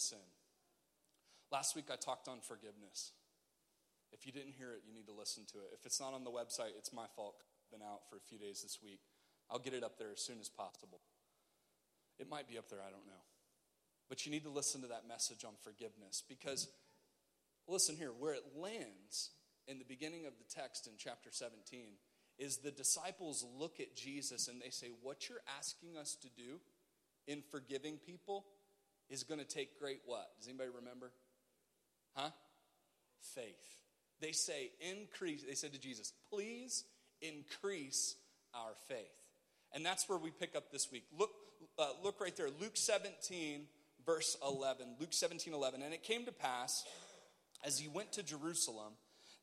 this in. Last week I talked on forgiveness. If you didn't hear it, you need to listen to it. If it's not on the website, it's my fault. I've been out for a few days this week. I'll get it up there as soon as possible. It might be up there, I don't know. But you need to listen to that message on forgiveness because, listen here, where it lands in the beginning of the text in chapter 17 is the disciples look at Jesus and they say, What you're asking us to do in forgiving people is going to take great what? Does anybody remember? Huh? Faith. They say, Increase. They said to Jesus, Please increase our faith. And that's where we pick up this week. Look, uh, look right there, Luke 17, verse 11. Luke 17, 11. And it came to pass, as he went to Jerusalem,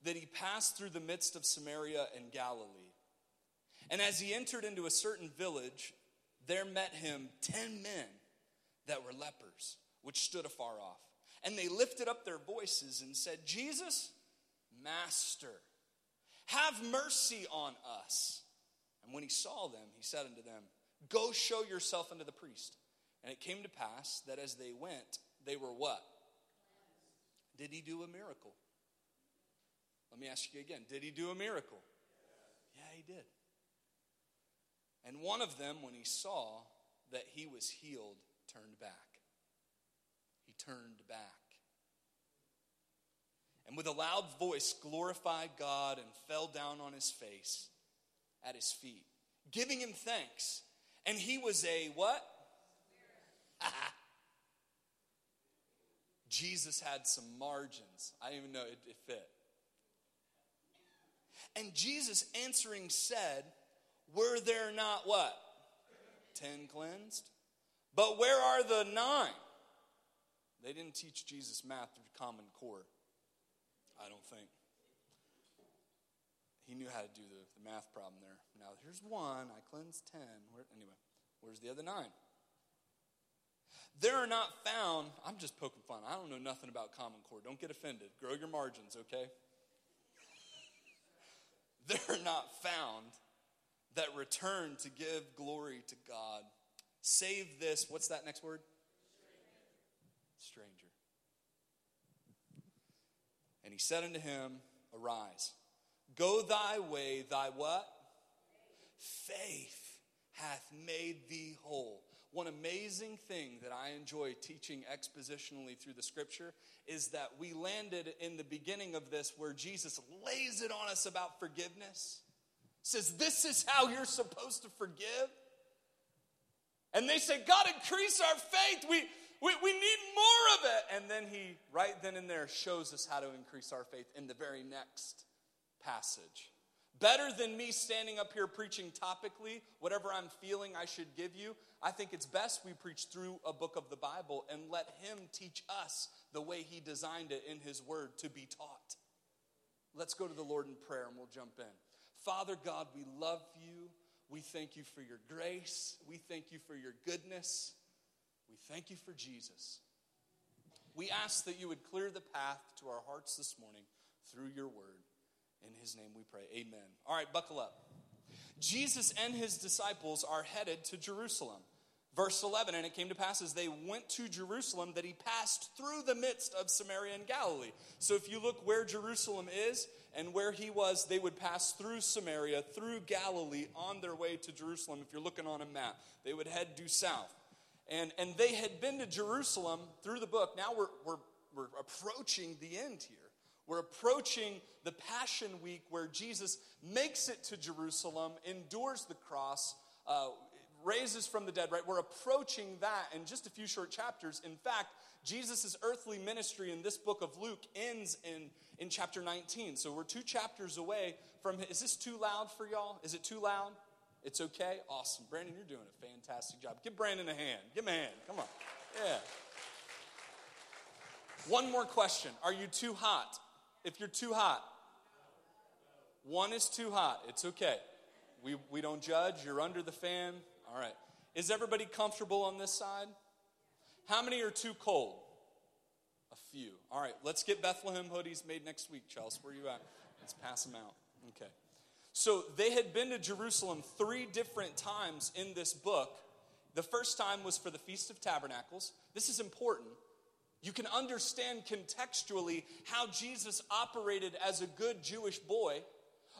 that he passed through the midst of Samaria and Galilee. And as he entered into a certain village, there met him ten men that were lepers, which stood afar off. And they lifted up their voices and said, Jesus, Master, have mercy on us. And when he saw them, he said unto them, Go show yourself unto the priest. And it came to pass that as they went, they were what? Did he do a miracle? Let me ask you again Did he do a miracle? Yeah, he did. And one of them, when he saw that he was healed, turned back. He turned back. And with a loud voice glorified God and fell down on his face at his feet, giving him thanks. And he was a what? Jesus had some margins. I didn't even know it, it fit. And Jesus answering said, Were there not what? Ten cleansed? But where are the nine? They didn't teach Jesus math through Common Core. I don't think. He knew how to do the, the math problem there. Now, here's one. I cleansed ten. Where, anyway, where's the other nine? There are not found, I'm just poking fun. I don't know nothing about Common Core. Don't get offended. Grow your margins, okay? they're not found that return to give glory to God. Save this, what's that next word? Stranger. Stranger. And he said unto him, Arise, go thy way, thy what? Faith hath made thee whole. One amazing thing that I enjoy teaching expositionally through the scripture is that we landed in the beginning of this where Jesus lays it on us about forgiveness. Says, This is how you're supposed to forgive. And they say, God, increase our faith. We, we, we need more of it. And then he, right then and there, shows us how to increase our faith in the very next passage. Better than me standing up here preaching topically, whatever I'm feeling I should give you, I think it's best we preach through a book of the Bible and let Him teach us the way He designed it in His Word to be taught. Let's go to the Lord in prayer and we'll jump in. Father God, we love you. We thank you for your grace. We thank you for your goodness. We thank you for Jesus. We ask that you would clear the path to our hearts this morning through your word. In his name we pray. Amen. All right, buckle up. Jesus and his disciples are headed to Jerusalem. Verse 11, and it came to pass as they went to Jerusalem that he passed through the midst of Samaria and Galilee. So if you look where Jerusalem is and where he was, they would pass through Samaria, through Galilee, on their way to Jerusalem. If you're looking on a map, they would head due south. And, and they had been to Jerusalem through the book. Now we're, we're, we're approaching the end here. We're approaching the Passion Week where Jesus makes it to Jerusalem, endures the cross, uh, raises from the dead, right? We're approaching that in just a few short chapters. In fact, Jesus' earthly ministry in this book of Luke ends in, in chapter 19. So we're two chapters away from. Is this too loud for y'all? Is it too loud? It's okay? Awesome. Brandon, you're doing a fantastic job. Give Brandon a hand. Give him a hand. Come on. Yeah. One more question Are you too hot? if you're too hot. One is too hot. It's okay. We, we don't judge. You're under the fan. All right. Is everybody comfortable on this side? How many are too cold? A few. All right. Let's get Bethlehem hoodies made next week, Chelsea. Where are you at? Let's pass them out. Okay. So they had been to Jerusalem three different times in this book. The first time was for the Feast of Tabernacles. This is important You can understand contextually how Jesus operated as a good Jewish boy,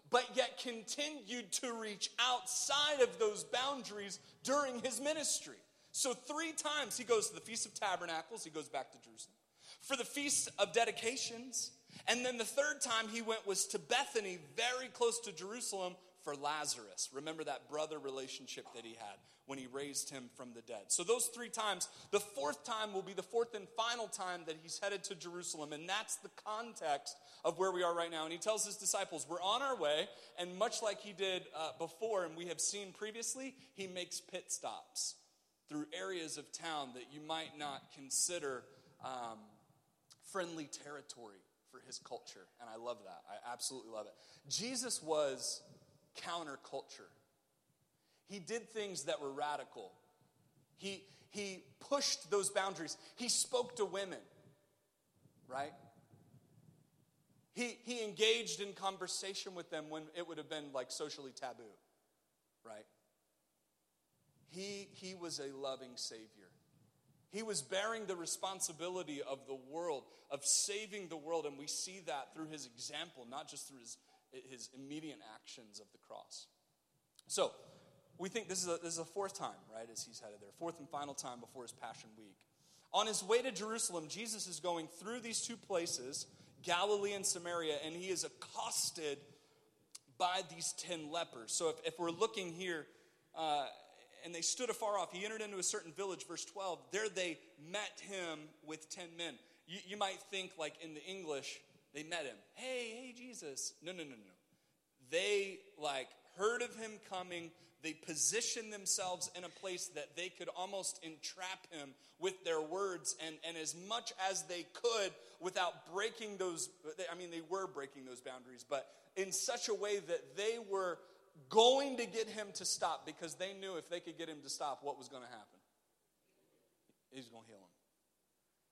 but yet continued to reach outside of those boundaries during his ministry. So, three times he goes to the Feast of Tabernacles, he goes back to Jerusalem. For the Feast of Dedications, and then the third time he went was to Bethany, very close to Jerusalem, for Lazarus. Remember that brother relationship that he had when he raised him from the dead. So, those three times, the fourth time will be the fourth and final time that he's headed to Jerusalem. And that's the context of where we are right now. And he tells his disciples, We're on our way. And much like he did uh, before and we have seen previously, he makes pit stops through areas of town that you might not consider um, friendly territory for his culture. And I love that. I absolutely love it. Jesus was counterculture. He did things that were radical. He, he pushed those boundaries. He spoke to women, right? He, he engaged in conversation with them when it would have been like socially taboo, right? He, he was a loving Savior. He was bearing the responsibility of the world, of saving the world, and we see that through his example, not just through his, his immediate actions of the cross. So, we think this is, a, this is a fourth time, right, as he's headed there, fourth and final time before his Passion Week. On his way to Jerusalem, Jesus is going through these two places, Galilee and Samaria, and he is accosted by these 10 lepers. So if, if we're looking here, uh, and they stood afar off, he entered into a certain village, verse 12. There they met him with 10 men. You, you might think, like in the English, they met him. Hey, hey, Jesus. No, no, no, no. They, like, heard of him coming they positioned themselves in a place that they could almost entrap him with their words and, and as much as they could without breaking those i mean they were breaking those boundaries but in such a way that they were going to get him to stop because they knew if they could get him to stop what was going to happen? He's going to heal him.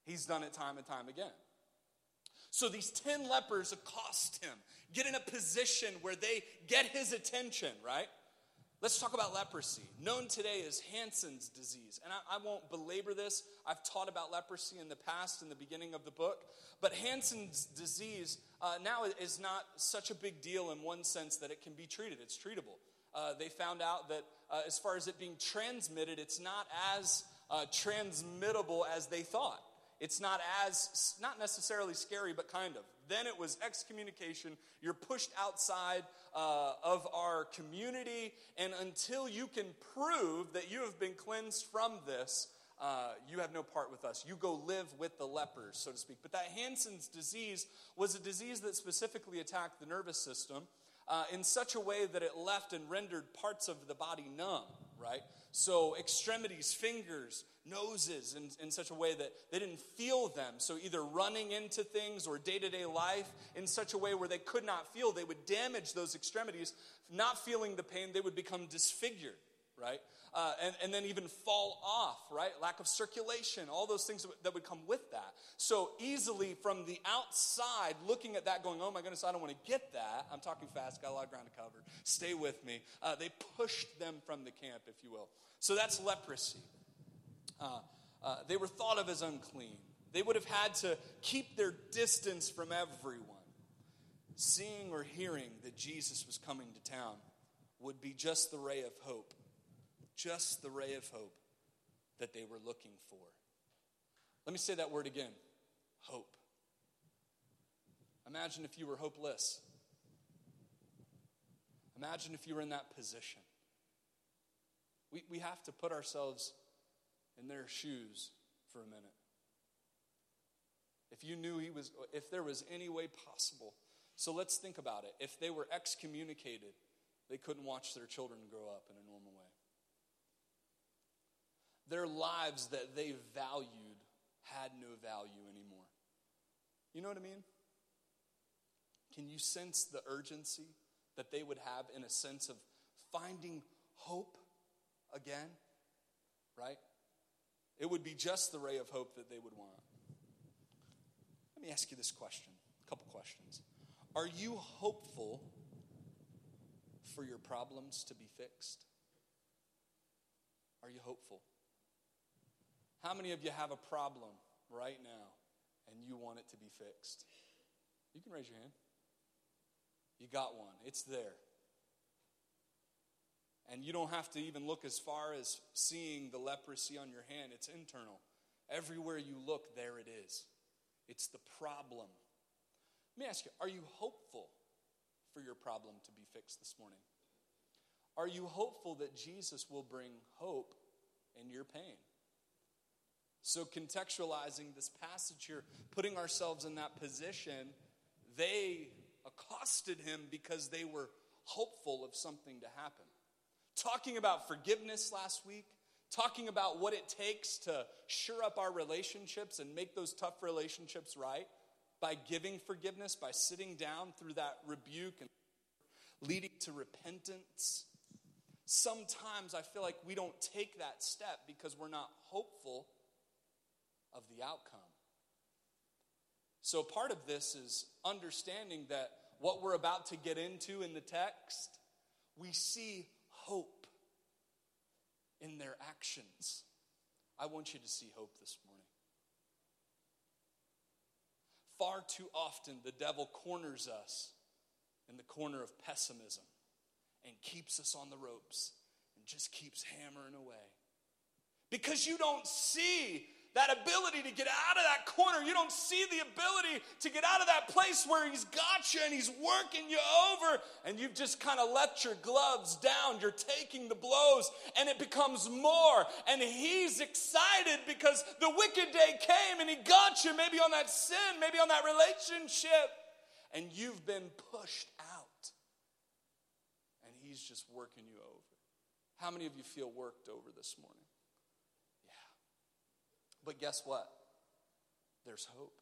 He's done it time and time again. So these 10 lepers accost him get in a position where they get his attention right Let's talk about leprosy, known today as Hansen's disease. And I, I, won't belabor this. I've taught about leprosy in the past, in the beginning of the book. But Hansen's disease uh, now is not such a big deal in one sense that it can be treated, it's treatable. Uh, they found out that uh, as far as it being transmitted, it's not as uh, transmittable as they thought. It's not as, not necessarily scary, but kind of. Then it was excommunication. You're pushed outside uh, of our community, and until you can prove that you have been cleansed from this, uh, you have no part with us. You go live with the lepers, so to speak. But that Hansen's disease was a disease that specifically attacked the nervous system uh, in such a way that it left and rendered parts of the body numb, right? So, extremities, fingers, noses, in, in such a way that they didn't feel them. So, either running into things or day to day life in such a way where they could not feel, they would damage those extremities. Not feeling the pain, they would become disfigured, right? uh, and, and then even fall off, right? Lack of circulation, all those things that would come with that. So easily from the outside, looking at that, going, oh my goodness, I don't want to get that. I'm talking fast, got a lot of ground to cover. Stay with me. Uh, they pushed them from the camp, if you will. So that's leprosy. Uh, uh, they were thought of as unclean. They would have had to keep their distance from everyone. Seeing or hearing that Jesus was coming to town would be just the ray of hope just the ray of hope that they were looking for. Let me say that word again hope. Imagine if you were hopeless. Imagine if you were in that position. We, we have to put ourselves in their shoes for a minute. If you knew he was, if there was any way possible. So let's think about it. If they were excommunicated, they couldn't watch their children grow up in a normal their lives that they valued had no value anymore. You know what I mean? Can you sense the urgency that they would have in a sense of finding hope again? Right? It would be just the ray of hope that they would want. Let me ask you this question a couple questions. Are you hopeful for your problems to be fixed? Are you hopeful? How many of you have a problem right now and you want it to be fixed? You can raise your hand. You got one, it's there. And you don't have to even look as far as seeing the leprosy on your hand, it's internal. Everywhere you look, there it is. It's the problem. Let me ask you are you hopeful for your problem to be fixed this morning? Are you hopeful that Jesus will bring hope in your pain? So, contextualizing this passage here, putting ourselves in that position, they accosted him because they were hopeful of something to happen. Talking about forgiveness last week, talking about what it takes to shore up our relationships and make those tough relationships right by giving forgiveness, by sitting down through that rebuke and leading to repentance. Sometimes I feel like we don't take that step because we're not hopeful of the outcome. So, part of this is understanding that what we're about to get into in the text, we see hope in their actions. I want you to see hope this morning. Far too often, the devil corners us in the corner of pessimism and keeps us on the ropes and just keeps hammering away. Because you don't see that ability to get out of that corner. You don't see the ability to get out of that place where he's got you and he's working you over, and you've just kind of let your gloves down. You're taking the blows, and it becomes more. And he's excited because the wicked day came and he got you, maybe on that sin, maybe on that relationship, and you've been pushed out. And he's just working you over. How many of you feel worked over this morning? But guess what? There's hope.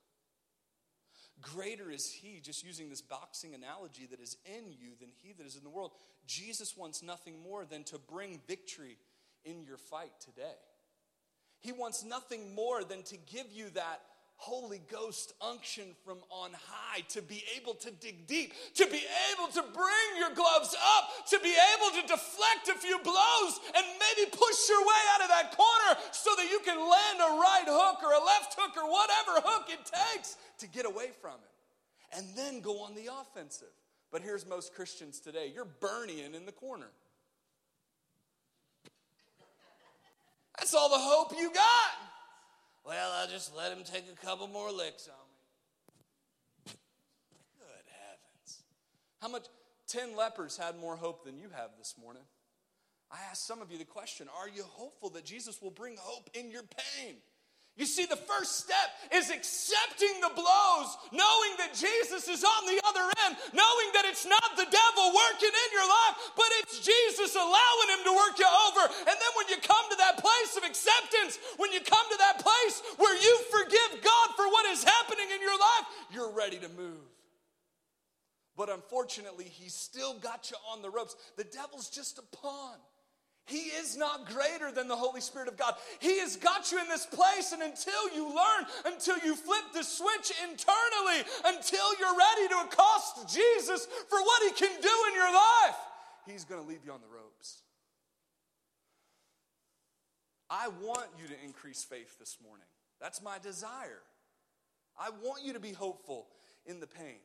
Greater is he, just using this boxing analogy, that is in you than he that is in the world. Jesus wants nothing more than to bring victory in your fight today. He wants nothing more than to give you that Holy Ghost unction from on high to be able to dig deep, to be able to bring your gloves up, to be able to deflect a few blows and maybe push your way out of that corner so that you can land a right hook or a left hook or whatever hook it takes to get away from it. And then go on the offensive. But here's most Christians today you're burning in the corner. That's all the hope you got. Well, I'll just let him take a couple more licks on me. Good heavens. How much? Ten lepers had more hope than you have this morning. I asked some of you the question Are you hopeful that Jesus will bring hope in your pain? You see, the first step is accepting the blows, knowing that Jesus is on the other end, knowing that it's not the devil working in your life, but it's Jesus allowing him to work you over. And then when you come to that place of acceptance, when you come to that place where you forgive God for what is happening in your life, you're ready to move. But unfortunately, he's still got you on the ropes. The devil's just a pawn. He is not greater than the Holy Spirit of God. He has got you in this place, and until you learn, until you flip the switch internally, until you're ready to accost Jesus for what He can do in your life, He's going to leave you on the ropes. I want you to increase faith this morning. That's my desire. I want you to be hopeful in the pain.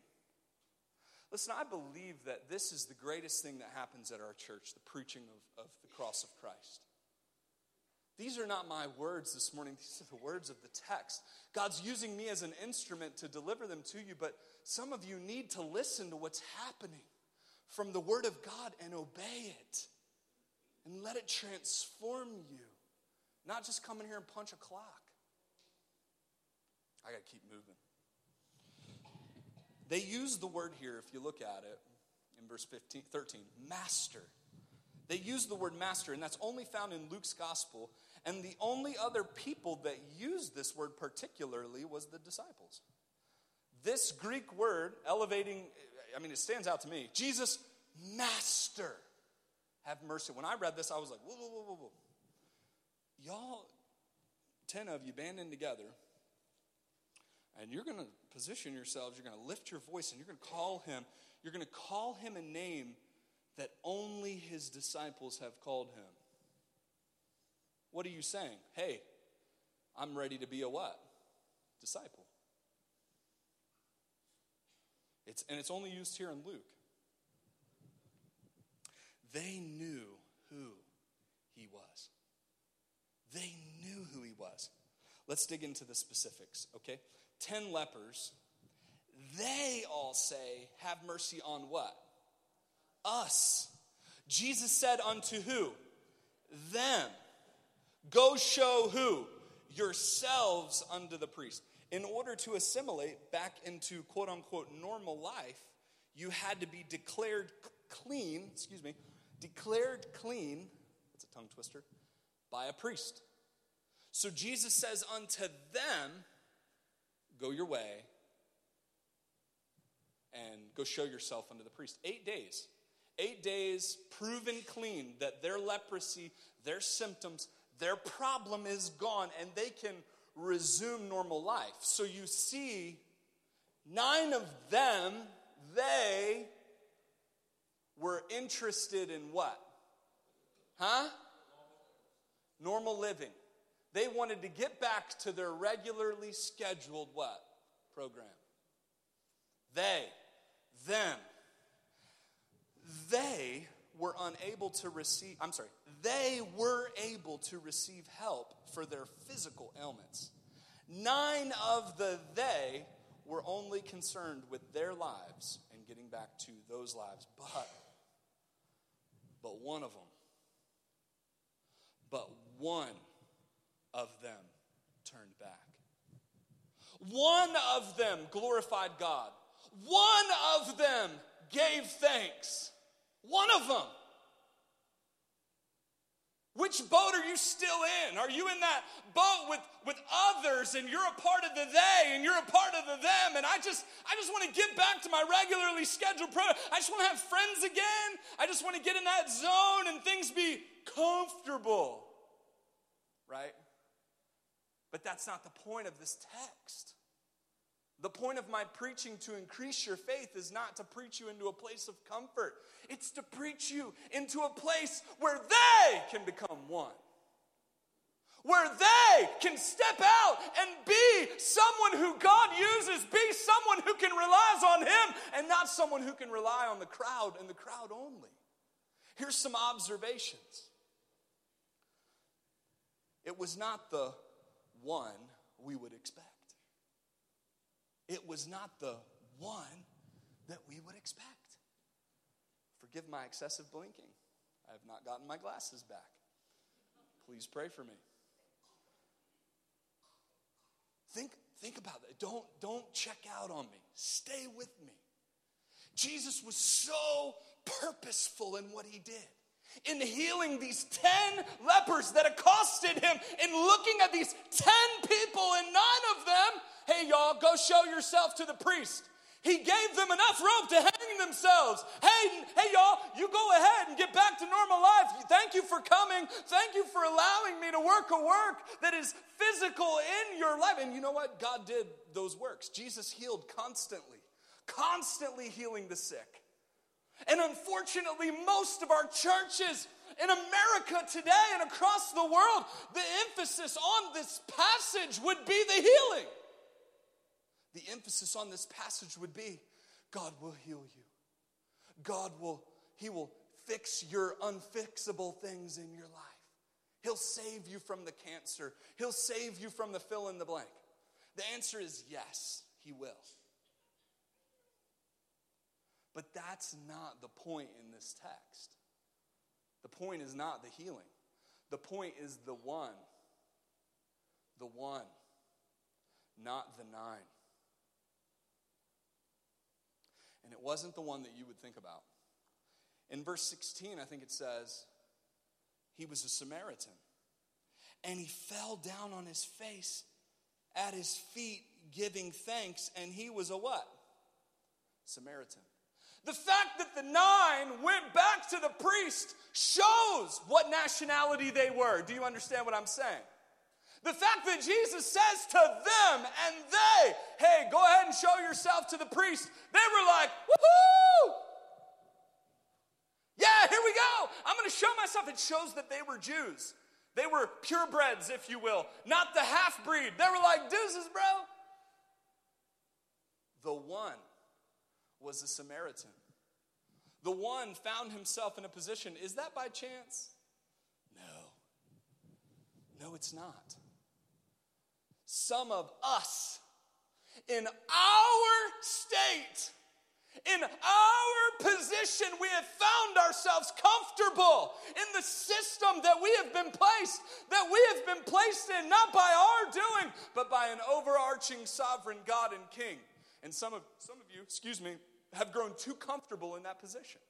Listen, I believe that this is the greatest thing that happens at our church the preaching of, of the cross of Christ. These are not my words this morning, these are the words of the text. God's using me as an instrument to deliver them to you, but some of you need to listen to what's happening from the Word of God and obey it and let it transform you, not just come in here and punch a clock. I got to keep moving. They use the word here, if you look at it in verse 15, 13, master. They use the word master, and that's only found in Luke's gospel. And the only other people that used this word particularly was the disciples. This Greek word, elevating, I mean, it stands out to me. Jesus, master, have mercy. When I read this, I was like, whoa, whoa, whoa, whoa, whoa. Y'all, 10 of you banding together and you're going to position yourselves, you're going to lift your voice, and you're going to call him. You're going to call him a name that only his disciples have called him. What are you saying? Hey, I'm ready to be a what? Disciple. It's, and it's only used here in Luke. They knew who he was. They knew who he was. Let's dig into the specifics, okay? Ten lepers, they all say, Have mercy on what? Us. Jesus said unto who? Them. Go show who? Yourselves unto the priest. In order to assimilate back into quote unquote normal life, you had to be declared clean, excuse me, declared clean, that's a tongue twister, by a priest. So Jesus says unto them, Go your way and go show yourself unto the priest. Eight days. Eight days proven clean that their leprosy, their symptoms, their problem is gone and they can resume normal life. So you see, nine of them, they were interested in what? Huh? Normal living. They wanted to get back to their regularly scheduled what? Program. They, them, they were unable to receive, I'm sorry, they were able to receive help for their physical ailments. Nine of the they were only concerned with their lives and getting back to those lives. But, but one of them, but one of them turned back. One of them glorified God. One of them gave thanks. One of them. Which boat are you still in? Are you in that boat with, with others and you're a part of the they and you're a part of the them? And I just I just want to get back to my regularly scheduled program. I just want to have friends again. I just want to get in that zone and things be comfortable. Right? But that's not the point of this text. The point of my preaching to increase your faith is not to preach you into a place of comfort. It's to preach you into a place where they can become one. Where they can step out and be someone who God uses, be someone who can rely on Him and not someone who can rely on the crowd and the crowd only. Here's some observations it was not the one we would expect. It was not the one that we would expect. Forgive my excessive blinking. I have not gotten my glasses back. Please pray for me. Think, think about that. Don't, don't check out on me. Stay with me. Jesus was so purposeful in what he did in healing these 10 lepers that accosted him, in looking at these 10 people, and none of them, hey, y'all, go show yourself to the priest. He gave them enough rope to hang themselves. Hey, hey, y'all, you go ahead and get back to normal life. Thank you for coming. Thank you for allowing me to work a work that is physical in your life. And you know what? God did those works. Jesus healed constantly, constantly healing the sick. And unfortunately, most of our churches in America today and across the world, the emphasis on this passage would be the healing. The emphasis on this passage would be God will heal you. God will, He will fix your unfixable things in your life. He'll save you from the cancer, He'll save you from the fill in the blank. The answer is yes, He will. But that's not the point in this text. The point is not the healing, the point is the one. The one, not the nine. And it wasn't the one that you would think about. In verse 16, I think it says, he was a Samaritan. And he fell down on his face at his feet, giving thanks. And he was a what? Samaritan. The fact that the nine went back to the priest shows what nationality they were. Do you understand what I'm saying? The fact that Jesus says to them and they, hey, go ahead and show yourself to the priest, they were like, woohoo! Yeah, here we go. I'm going to show myself. It shows that they were Jews. They were purebreds, if you will, not the half breed. They were like, deuces, bro. The one was a Samaritan. The one found himself in a position, is that by chance? No. No, it's not. Some of us in our state in our position, we have found ourselves comfortable in the system that we have been placed, that we have been placed in, not by our doing, but by an overarching sovereign God and King. And some of, some of you, excuse me, have grown too comfortable in that position.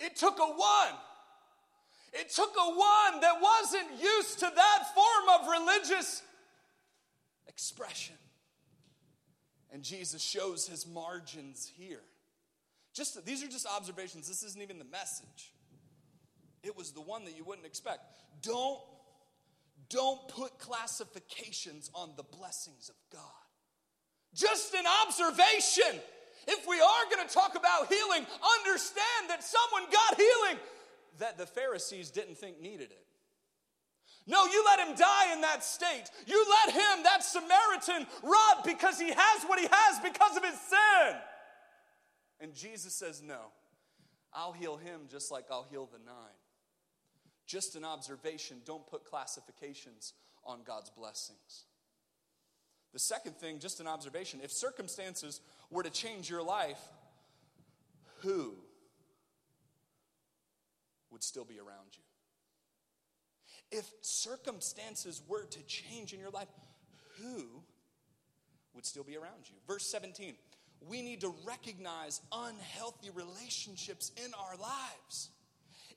It took a one. It took a one that wasn't used to that form of religious expression and Jesus shows his margins here. Just these are just observations. This isn't even the message. It was the one that you wouldn't expect. Don't don't put classifications on the blessings of God. Just an observation. If we are going to talk about healing, understand that someone got healing that the Pharisees didn't think needed it. No, you let him die in that state. You let him, that Samaritan, rot because he has what he has because of his sin. And Jesus says, No, I'll heal him just like I'll heal the nine. Just an observation. Don't put classifications on God's blessings. The second thing, just an observation if circumstances were to change your life, who would still be around you? if circumstances were to change in your life, who would still be around you? Verse 17, we need to recognize unhealthy relationships in our lives.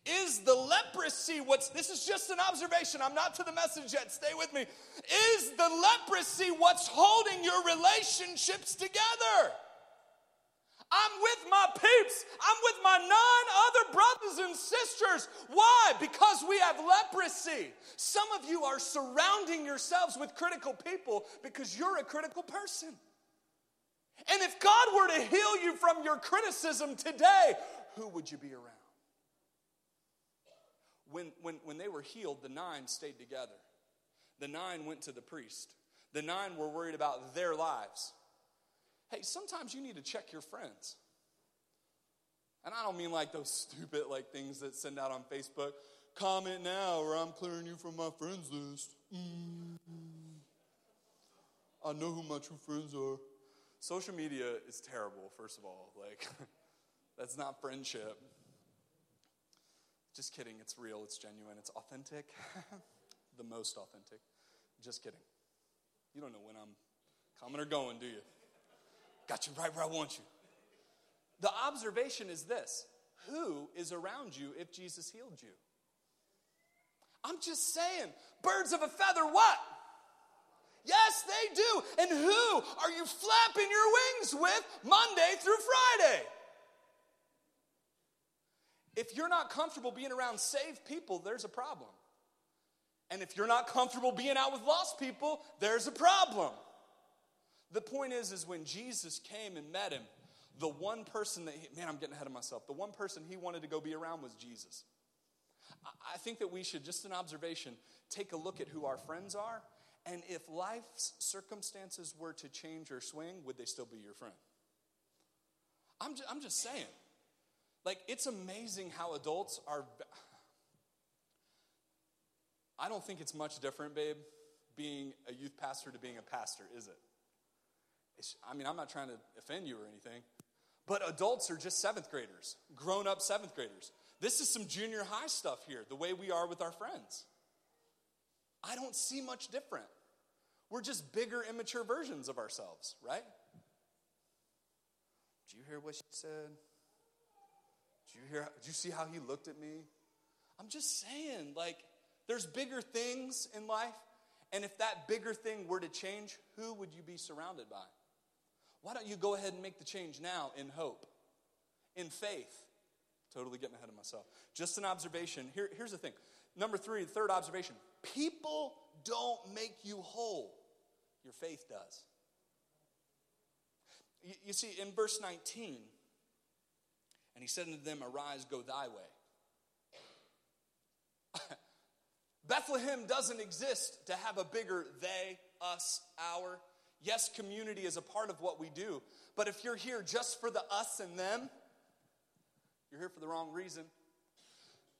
Is the leprosy what's, this is just an observation, I'm not to the message yet, stay with me. Is the leprosy what's holding your relationships together? I'm with my peeps. I'm with my nine other brothers and sisters. Why? Because we have leprosy. Some of you are surrounding yourselves with critical people because you're a critical person. And if God were to heal you from your criticism today, who would you be around? When, when, when they were healed, the nine stayed together. The nine went to the priest. The nine were worried about their lives. Hey, sometimes you need to check your friends. And I don't mean like those stupid like things that send out on Facebook. Comment now or I'm clearing you from my friends list. Mm. I know who my true friends are. Social media is terrible, first of all. Like, that's not friendship. Just kidding. It's real, it's genuine, it's authentic. the most authentic. Just kidding. You don't know when I'm coming or going, do you? Got you right where I want you. The observation is this who is around you if Jesus healed you? I'm just saying, birds of a feather, what? Yes, they do. And who are you flapping your wings with Monday through Friday? If you're not comfortable being around saved people, there's a problem. And if you're not comfortable being out with lost people, there's a problem. The point is, is when Jesus came and met him, the one person that, he, man, I'm getting ahead of myself. The one person he wanted to go be around was Jesus. I think that we should, just an observation, take a look at who our friends are. And if life's circumstances were to change or swing, would they still be your friend? I'm just, I'm just saying. Like, it's amazing how adults are. I don't think it's much different, babe, being a youth pastor to being a pastor, is it? It's, I mean, I'm not trying to offend you or anything, but adults are just seventh graders, grown up seventh graders. This is some junior high stuff here, the way we are with our friends. I don't see much different. We're just bigger, immature versions of ourselves, right? Did you hear what she said? Did you hear? Did you see how he looked at me? I'm just saying, like, there's bigger things in life, and if that bigger thing were to change, who would you be surrounded by? Why don't you go ahead and make the change now in hope, in faith? Totally getting ahead of myself. Just an observation. Here, here's the thing. Number three, the third observation people don't make you whole, your faith does. You, you see, in verse 19, and he said unto them, Arise, go thy way. Bethlehem doesn't exist to have a bigger they, us, our Yes, community is a part of what we do. But if you're here just for the us and them, you're here for the wrong reason.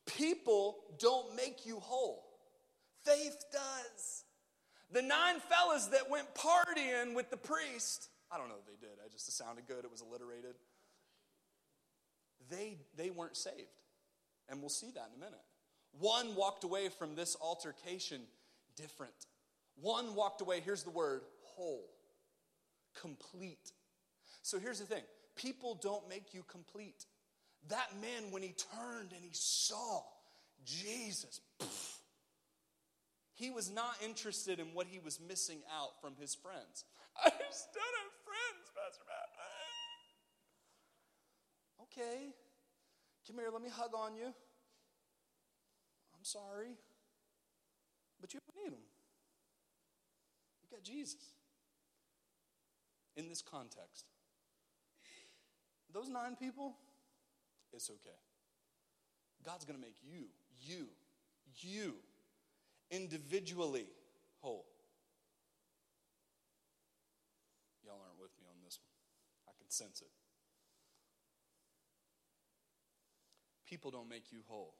People don't make you whole, faith does. The nine fellas that went partying with the priest, I don't know if they did, I just sounded good, it was alliterated. They, they weren't saved. And we'll see that in a minute. One walked away from this altercation different. One walked away, here's the word, whole, complete. So here's the thing people don't make you complete. That man, when he turned and he saw Jesus, poof, he was not interested in what he was missing out from his friends. I don't have friends, Pastor Matt. Okay, come here, let me hug on you. I'm sorry, but you don't need them. You got Jesus. In this context, those nine people, it's okay. God's going to make you, you, you individually whole. Y'all aren't with me on this one. I can sense it. People don't make you whole.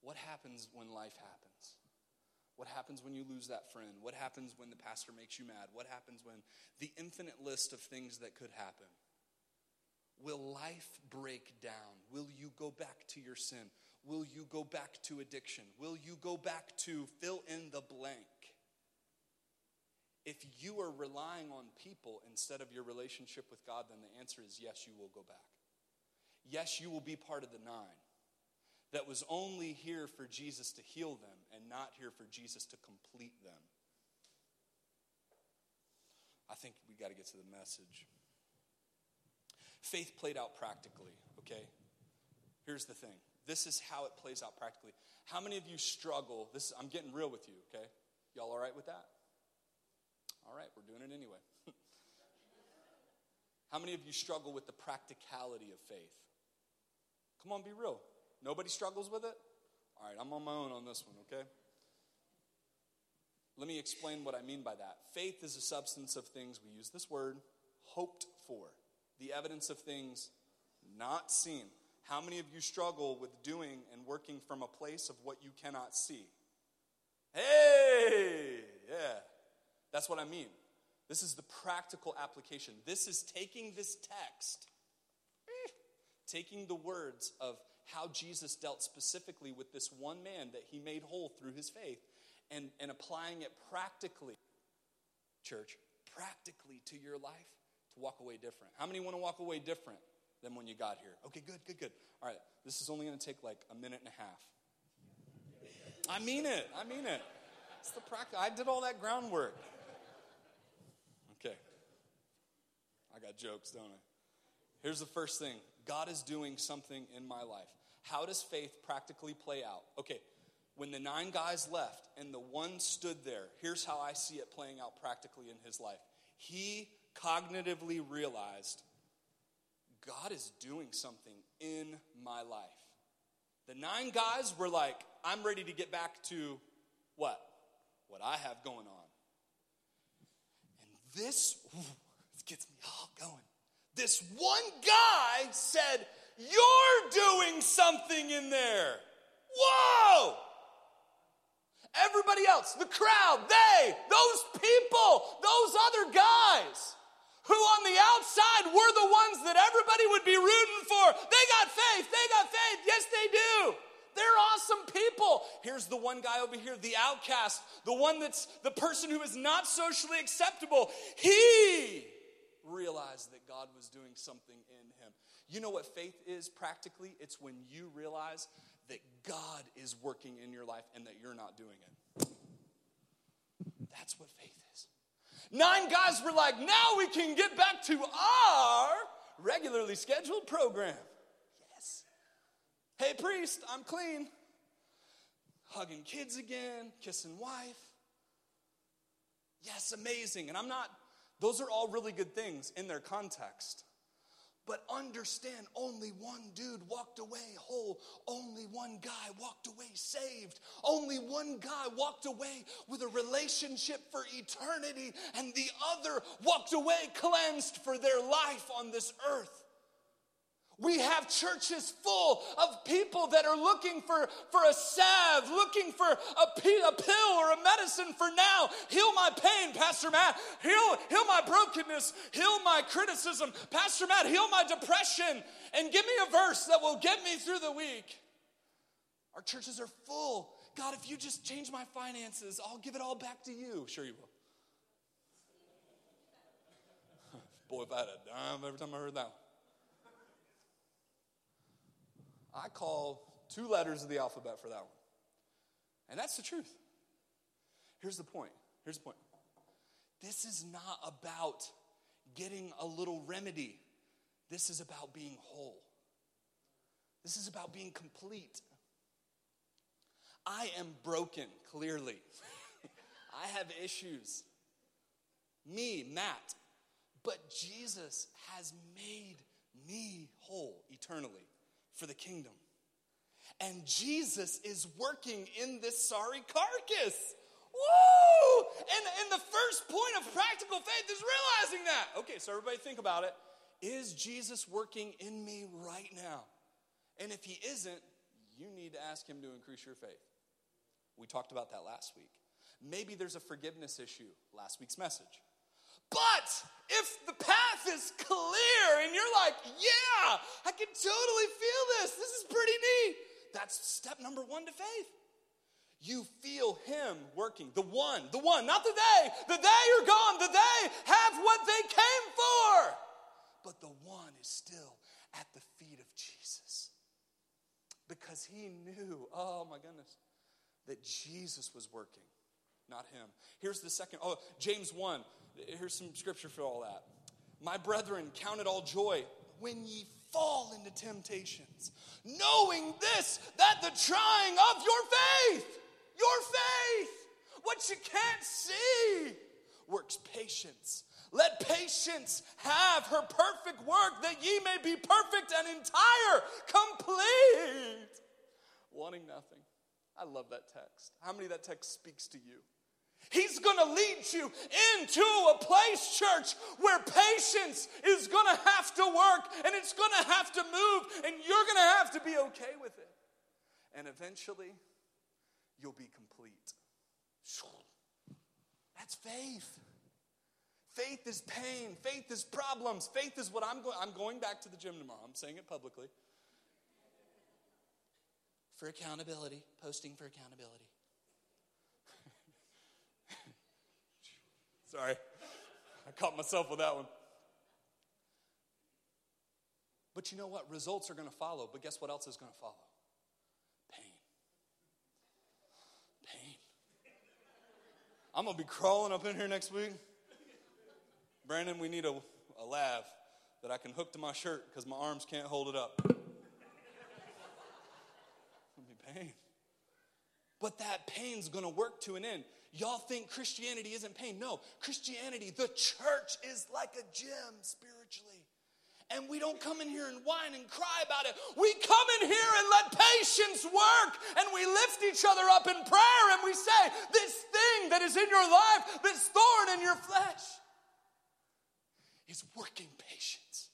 What happens when life happens? What happens when you lose that friend? What happens when the pastor makes you mad? What happens when the infinite list of things that could happen? Will life break down? Will you go back to your sin? Will you go back to addiction? Will you go back to fill in the blank? If you are relying on people instead of your relationship with God, then the answer is yes, you will go back. Yes, you will be part of the nine that was only here for Jesus to heal them and not here for Jesus to complete them. I think we got to get to the message. Faith played out practically, okay? Here's the thing this is how it plays out practically. How many of you struggle? This I'm getting real with you, okay? Y'all all right with that? All right, we're doing it anyway. how many of you struggle with the practicality of faith? Come on, be real. Nobody struggles with it? All right, I'm on my own on this one, okay? Let me explain what I mean by that. Faith is a substance of things, we use this word, hoped for, the evidence of things not seen. How many of you struggle with doing and working from a place of what you cannot see? Hey, yeah, that's what I mean. This is the practical application. This is taking this text, taking the words of how Jesus dealt specifically with this one man that he made whole through his faith and, and applying it practically, church, practically to your life to walk away different. How many want to walk away different? than when you got here. Okay, good, good, good. All right, this is only going to take like a minute and a half. I mean it. I mean it. It's the practice. I did all that groundwork. Okay. I got jokes, don't I? Here's the first thing God is doing something in my life. How does faith practically play out? Okay, when the nine guys left and the one stood there, here's how I see it playing out practically in his life. He cognitively realized God is doing something in my life. The nine guys were like, I'm ready to get back to what? What I have going on. And this, ooh, gets me all going. This one guy said, You're doing something in there. Whoa! Everybody else, the crowd, they, those people, those other guys who on the outside were the ones that everybody would be rooting for. They got faith. They got faith. Yes, they do. They're awesome people. Here's the one guy over here, the outcast, the one that's the person who is not socially acceptable. He realized that God was doing something in him. You know what faith is practically? It's when you realize that God is working in your life and that you're not doing it. That's what faith is. Nine guys were like, now we can get back to our regularly scheduled program. Yes. Hey, priest, I'm clean. Hugging kids again, kissing wife. Yes, amazing. And I'm not, those are all really good things in their context. But understand, only one dude walked away whole. Only one guy walked away saved. Only one guy walked away with a relationship for eternity, and the other walked away cleansed for their life on this earth. We have churches full of people that are looking for, for a salve, looking for a, a pill or a medicine for now. Heal my pain, Pastor Matt. Heal, heal my brokenness. Heal my criticism. Pastor Matt, heal my depression. And give me a verse that will get me through the week. Our churches are full. God, if you just change my finances, I'll give it all back to you. Sure, you will. Boy, if I had a dime every time I heard that one. I call two letters of the alphabet for that one. And that's the truth. Here's the point. Here's the point. This is not about getting a little remedy. This is about being whole. This is about being complete. I am broken, clearly. I have issues. Me, Matt. But Jesus has made me whole eternally for the kingdom. And Jesus is working in this sorry carcass. Woo! And, and the first point of practical faith is realizing that. Okay, so everybody think about it. Is Jesus working in me right now? And if he isn't, you need to ask him to increase your faith. We talked about that last week. Maybe there's a forgiveness issue, last week's message. But if the path is clear and you're like, yeah, I can totally feel this, this is pretty neat, that's step number one to faith. You feel Him working. The one, the one, not the they. The they are gone. The they have what they came for. But the one is still at the feet of Jesus because He knew, oh my goodness, that Jesus was working, not Him. Here's the second, oh, James 1 Here's some scripture for all that. My brethren, count it all joy when ye fall into temptations, knowing this, that the trying of your faith, your faith, what you can't see, works patience. Let patience have her perfect work, that ye may be perfect and entire, complete, wanting nothing. I love that text. How many that text speaks to you? He's going to lead you into a place, church, where patience is going to have to work and it's going to have to move and you're going to have to be okay with it. And eventually, you'll be complete. That's faith. Faith is pain. Faith is problems. Faith is what I'm going. I'm going back to the gym tomorrow. I'm saying it publicly. For accountability, posting for accountability. Sorry. I caught myself with that one. But you know what? Results are going to follow. But guess what else is going to follow? Pain. Pain. I'm going to be crawling up in here next week. Brandon, we need a, a lav that I can hook to my shirt because my arms can't hold it up. Be pain. But that pain's going to work to an end. Y'all think Christianity isn't pain. No, Christianity, the church is like a gym spiritually. And we don't come in here and whine and cry about it. We come in here and let patience work. And we lift each other up in prayer and we say, This thing that is in your life, this thorn in your flesh, is working patience.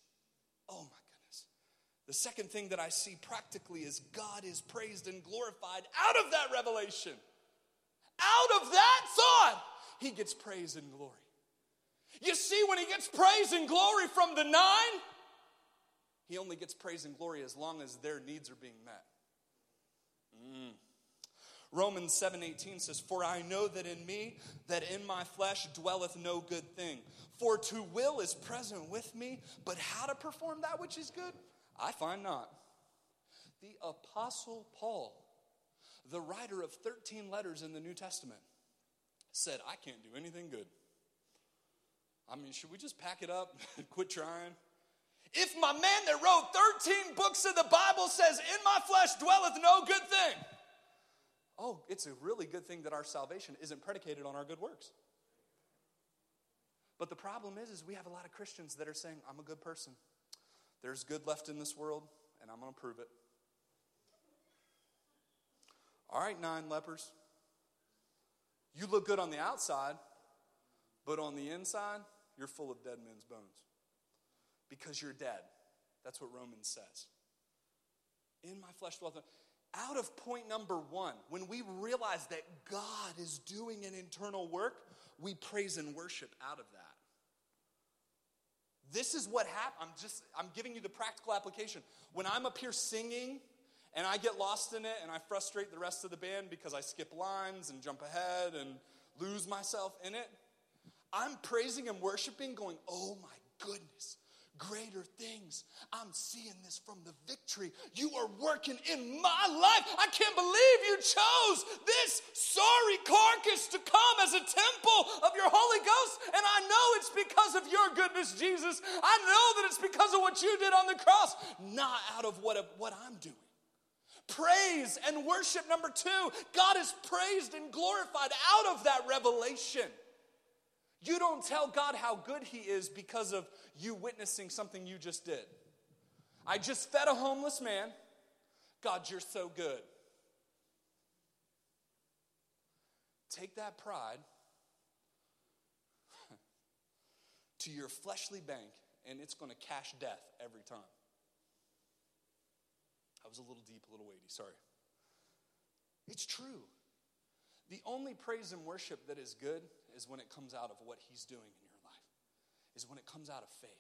Oh my goodness. The second thing that I see practically is God is praised and glorified out of that revelation. Out of that thought, he gets praise and glory. You see, when he gets praise and glory from the nine, he only gets praise and glory as long as their needs are being met. Mm. Romans 7:18 says, "For I know that in me, that in my flesh dwelleth no good thing. For to will is present with me, but how to perform that which is good, I find not." The apostle Paul the writer of 13 letters in the New Testament said, I can't do anything good. I mean, should we just pack it up and quit trying? If my man that wrote 13 books of the Bible says, In my flesh dwelleth no good thing, oh, it's a really good thing that our salvation isn't predicated on our good works. But the problem is, is we have a lot of Christians that are saying, I'm a good person. There's good left in this world, and I'm going to prove it. All right, nine lepers. You look good on the outside, but on the inside, you're full of dead men's bones because you're dead. That's what Romans says. In my flesh dwelleth. Out of point number one, when we realize that God is doing an internal work, we praise and worship out of that. This is what happened. I'm just, I'm giving you the practical application. When I'm up here singing and I get lost in it and I frustrate the rest of the band because I skip lines and jump ahead and lose myself in it, I'm praising and worshiping, going, oh my goodness, greater things. I'm seeing this from the victory you are working in my life. I can't believe you chose this sorry carcass to come as a temple of your Holy Ghost. And I know it's because of your goodness, Jesus. I know that it's because of what you did on the cross, not out of what, what I'm doing. Praise and worship, number two, God is praised and glorified out of that revelation. You don't tell God how good He is because of you witnessing something you just did. I just fed a homeless man. God, you're so good. Take that pride to your fleshly bank, and it's going to cash death every time. I was a little deep, a little weighty, sorry. It's true. The only praise and worship that is good is when it comes out of what He's doing in your life, is when it comes out of faith.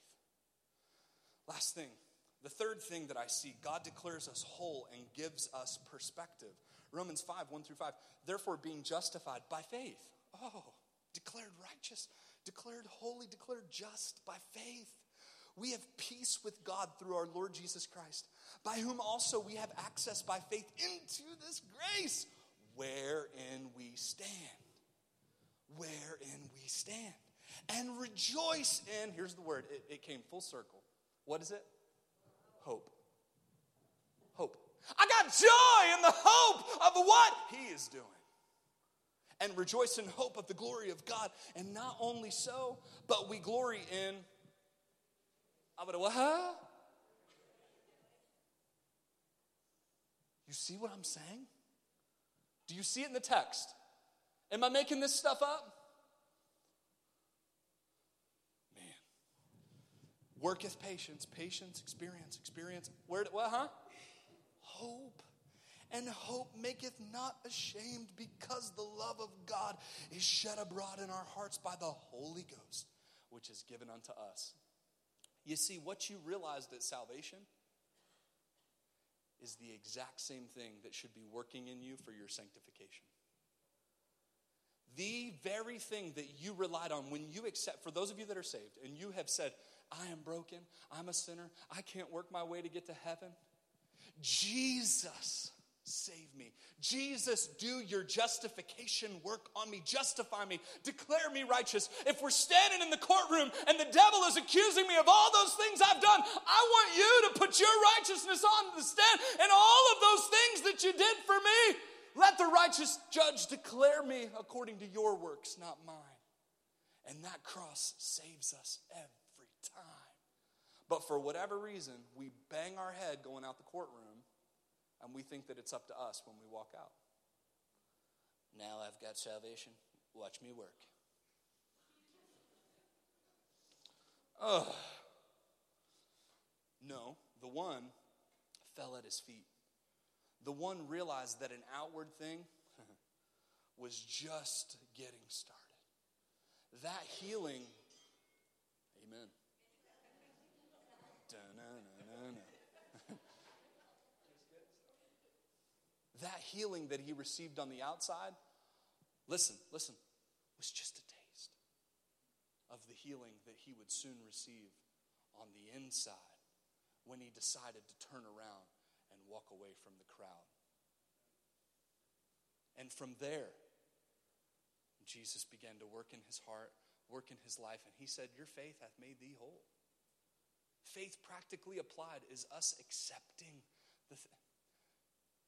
Last thing, the third thing that I see, God declares us whole and gives us perspective. Romans 5, 1 through 5. Therefore, being justified by faith. Oh, declared righteous, declared holy, declared just by faith. We have peace with God through our Lord Jesus Christ, by whom also we have access by faith into this grace wherein we stand wherein we stand and rejoice in, here's the word, it, it came full circle. What is it? Hope. Hope. I got joy in the hope of what He is doing. And rejoice in hope of the glory of God. And not only so, but we glory in. You see what I'm saying? Do you see it in the text? Am I making this stuff up? Man. Worketh patience, patience, experience, experience. Where, what, huh? Hope. And hope maketh not ashamed because the love of God is shed abroad in our hearts by the Holy Ghost, which is given unto us. You see, what you realized at salvation is the exact same thing that should be working in you for your sanctification. The very thing that you relied on when you accept, for those of you that are saved, and you have said, I am broken, I'm a sinner, I can't work my way to get to heaven. Jesus, save me. Jesus, do your justification work on me. Justify me. Declare me righteous. If we're standing in the courtroom and the devil is accusing me of all those things I've done, I want you to put your righteousness on the stand and all of those things that you did for me. Let the righteous judge declare me according to your works, not mine. And that cross saves us every time. But for whatever reason, we bang our head going out the courtroom and we think that it's up to us when we walk out. Now I've got salvation. Watch me work. Oh. No, the one fell at his feet the one realized that an outward thing was just getting started. That healing, amen. That healing that he received on the outside, listen, listen, was just a taste of the healing that he would soon receive on the inside when he decided to turn around and walk away from the crowd. And from there, Jesus began to work in his heart, work in his life, and he said, Your faith hath made thee whole. Faith practically applied is us accepting the th-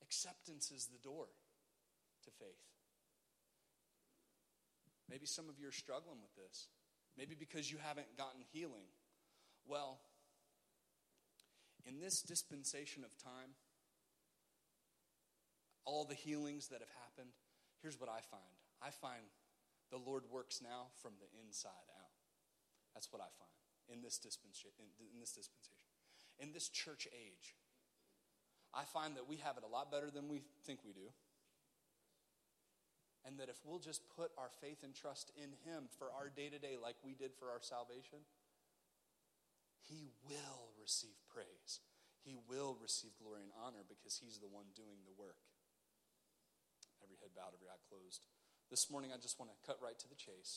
acceptance is the door to faith. Maybe some of you are struggling with this. Maybe because you haven't gotten healing. Well, in this dispensation of time, all the healings that have happened, here's what I find I find the Lord works now from the inside out. That's what I find in this dispensation. In this church age, I find that we have it a lot better than we think we do. And that if we'll just put our faith and trust in Him for our day to day, like we did for our salvation, He will receive praise. He will receive glory and honor because He's the one doing the work. Every head bowed, every eye closed. This morning, I just want to cut right to the chase.